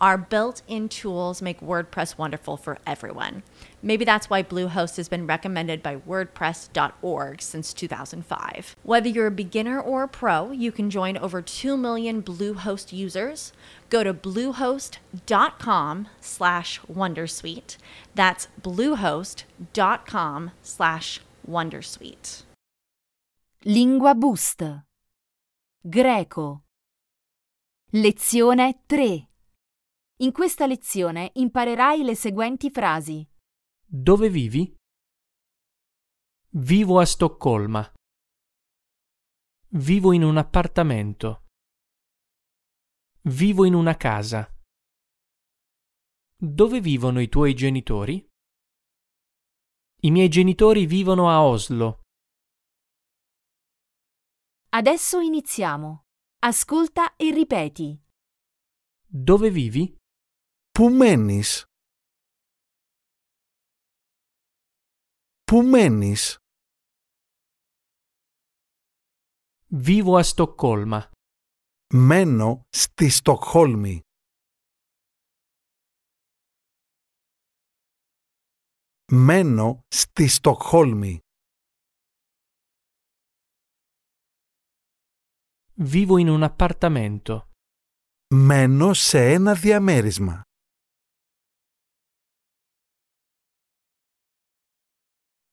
Our built in tools make WordPress wonderful for everyone. Maybe that's why Bluehost has been recommended by WordPress.org since 2005. Whether you're a beginner or a pro, you can join over 2 million Bluehost users. Go to bluehost.com slash Wondersuite. That's bluehost.com slash Wondersuite. Lingua Boost. Greco. Lezione 3. In questa lezione imparerai le seguenti frasi. Dove vivi? Vivo a Stoccolma. Vivo in un appartamento. Vivo in una casa. Dove vivono i tuoi genitori? I miei genitori vivono a Oslo. Adesso iniziamo. Ascolta e ripeti. Dove vivi? Πού μένεις; Πού μένεις; Vivo a Stoccolma. Μένω στη Στοκχόλμη. Μένω στη Στοκχόλμη. Vivo in un appartamento. Μένω σε ένα διαμέρισμα.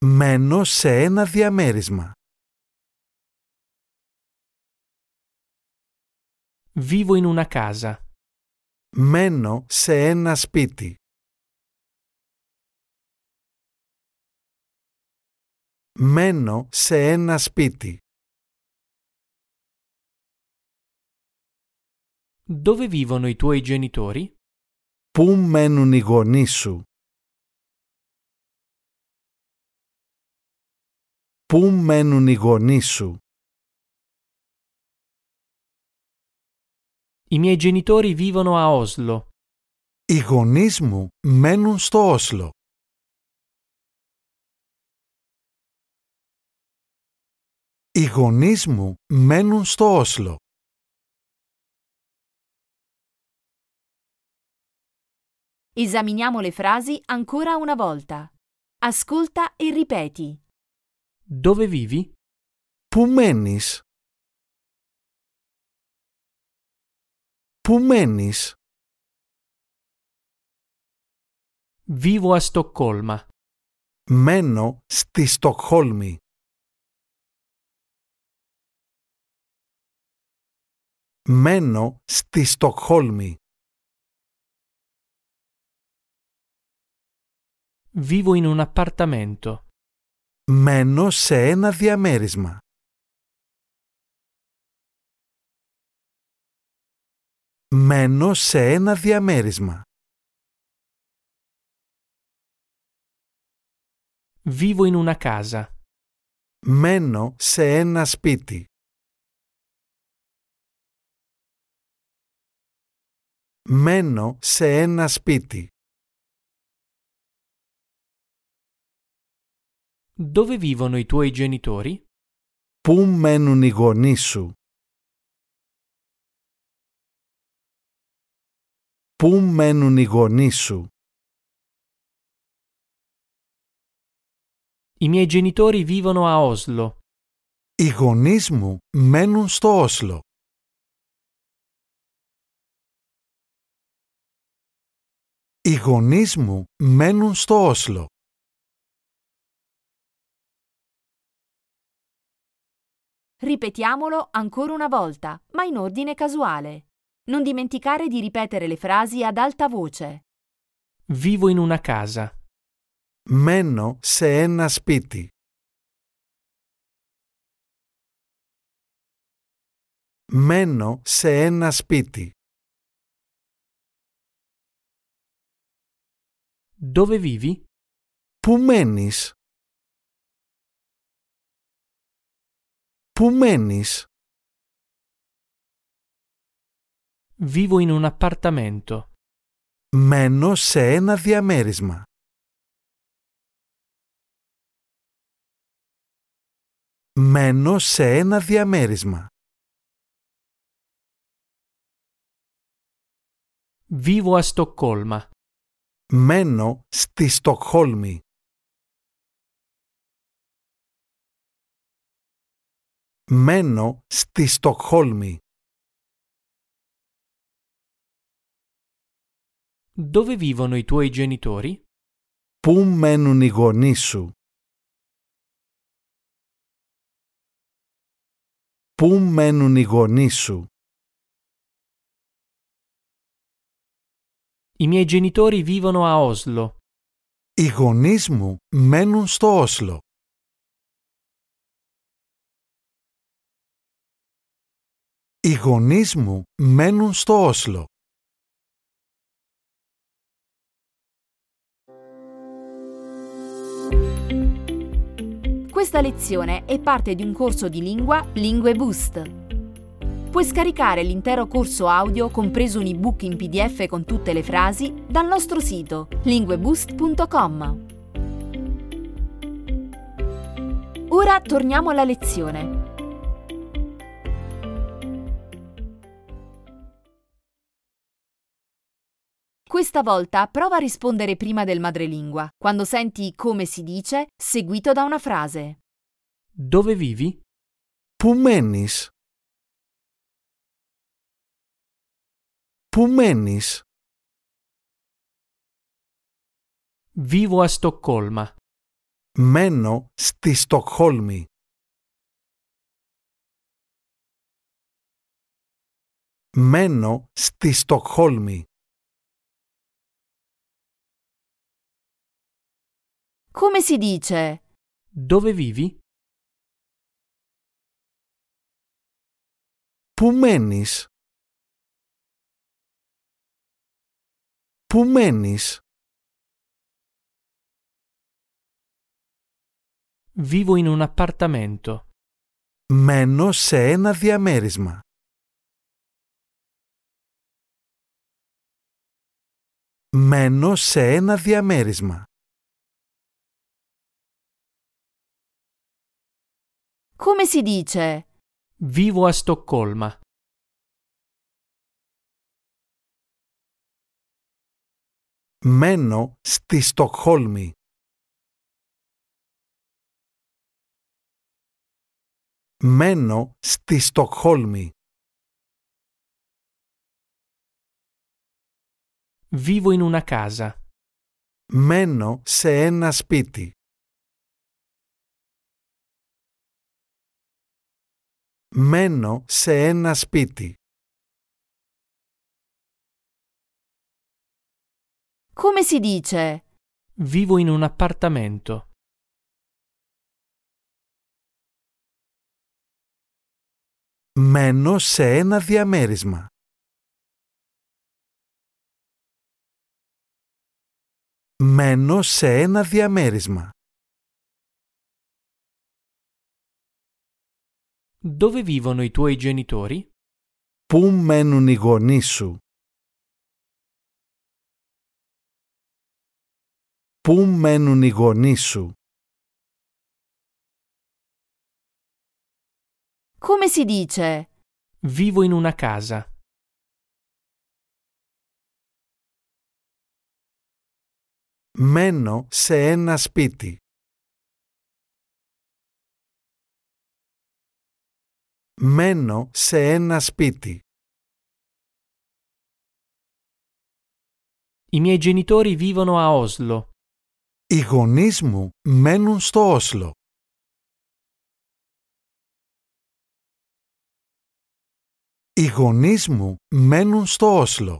Μένω σε ένα διαμέρισμα. Vivo in una casa. Μένω σε ένα σπίτι. Μένω σε ένα σπίτι. Dove vivono i tuoi genitori? Πού μένουν οι γονείς σου? Πού μένουν οι γονείς σου? I miei genitori vivono a Oslo. Οι γονείς μου μένουν στο Όσλο. Οι γονείς μου μένουν στο Όσλο. Esaminiamo le frasi ancora una volta. Ascolta e ripeti. Dove vivi? Πού μένεις? Πού μένεις? Vivo a Stoccolma. Μένω στη Στοκχόλμη. Μένω στη Στοκχόλμη. Vivo in un appartamento. Μένω σε ένα διαμέρισμα. Μένω σε ένα διαμέρισμα. Vivo in una casa. Μένω σε ένα σπίτι. Μένω σε ένα σπίτι. Dove vivono i tuoi genitori? Πού μένουν οι γονείς σου? Πού μένουν οι γονείς σου? I miei genitori vivono a Oslo. Οι γονείς μου μένουν στο Όσλο. Οι γονείς μου μένουν στο Όσλο. Ripetiamolo ancora una volta, ma in ordine casuale. Non dimenticare di ripetere le frasi ad alta voce. Vivo in una casa. Μένω σε ένα σπίτι. Μένω σε ένα σπίτι. Dove vivi? Πού μένεις? Πού μένεις; Vivo in un appartamento. Μένω σε ένα διαμέρισμα. Μένω σε ένα διαμέρισμα. Vivo a Stoccolma. Μένω στη Στοκχόλμη. Μένω στη Στοκχόλμη. Dove vivono i tuoi genitori? Πού μένουν οι γονείς σου? Πού μένουν οι γονείς σου? I miei genitori vivono a Oslo. Οι γονείς μου μένουν στο Όσλο. Οι γονείς μου μένουν στο Όσλο. Questa lezione è parte di un corso di lingua Lingue Boost. Puoi scaricare l'intero corso audio, compreso un ebook in PDF con tutte le frasi, dal nostro sito lingueboost.com. Ora torniamo alla lezione. Questa volta prova a rispondere prima del madrelingua, quando senti come si dice, seguito da una frase. Dove vivi? Πού μένεις? Πού μένεις? Vivo a Stoccolma. Μένω στη Στοκχόλμη. Μένω στη Στοκχόλμη. Come si dice? Dove vivi? Πού μένεις? Πού μένεις? Vivo in un appartamento. Μένω σε ένα διαμέρισμα. Μένω σε ένα διαμέρισμα. Come si dice? Vivo a Stoccolma. Μένω στη Στοκχόλμη. Μένω στη Στοκχόλμη. Vivo in una casa. Μένω σε ένα σπίτι. Μένω σε ένα σπίτι. Come si dice? Vivo in un appartamento. Μένω σε ένα διαμέρισμα. Μένω σε ένα διαμέρισμα. Dove vivono i tuoi genitori? Πού μένουν οι γονείς σου? Πού μένουν οι γονείς σου? Come si dice? Vivo in una casa. Μένω σε ένα σπίτι. Μένω σε ένα σπίτι. I miei genitori vivono a Oslo. Οι γονείς μου μένουν στο Όσλο. Οι γονείς μου μένουν στο Όσλο.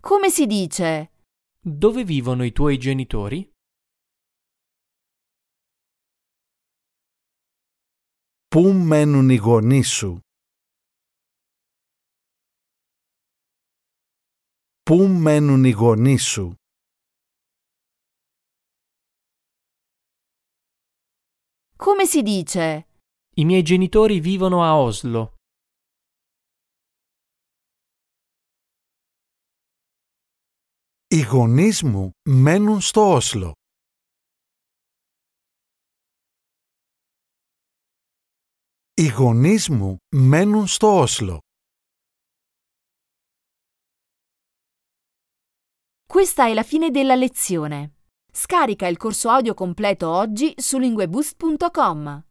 Come si dice? Dove vivono i tuoi genitori? Πού μένουν οι γονείς σου? Πού μένουν οι γονείς σου? Come si dice? I miei genitori vivono a Oslo. Οι γονείς μου μένουν στο Όσλο. Οι γονείς μου μένουν στο Όσλο. Questa è la fine della lezione. Scarica il corso audio completo oggi su lingueboost.com.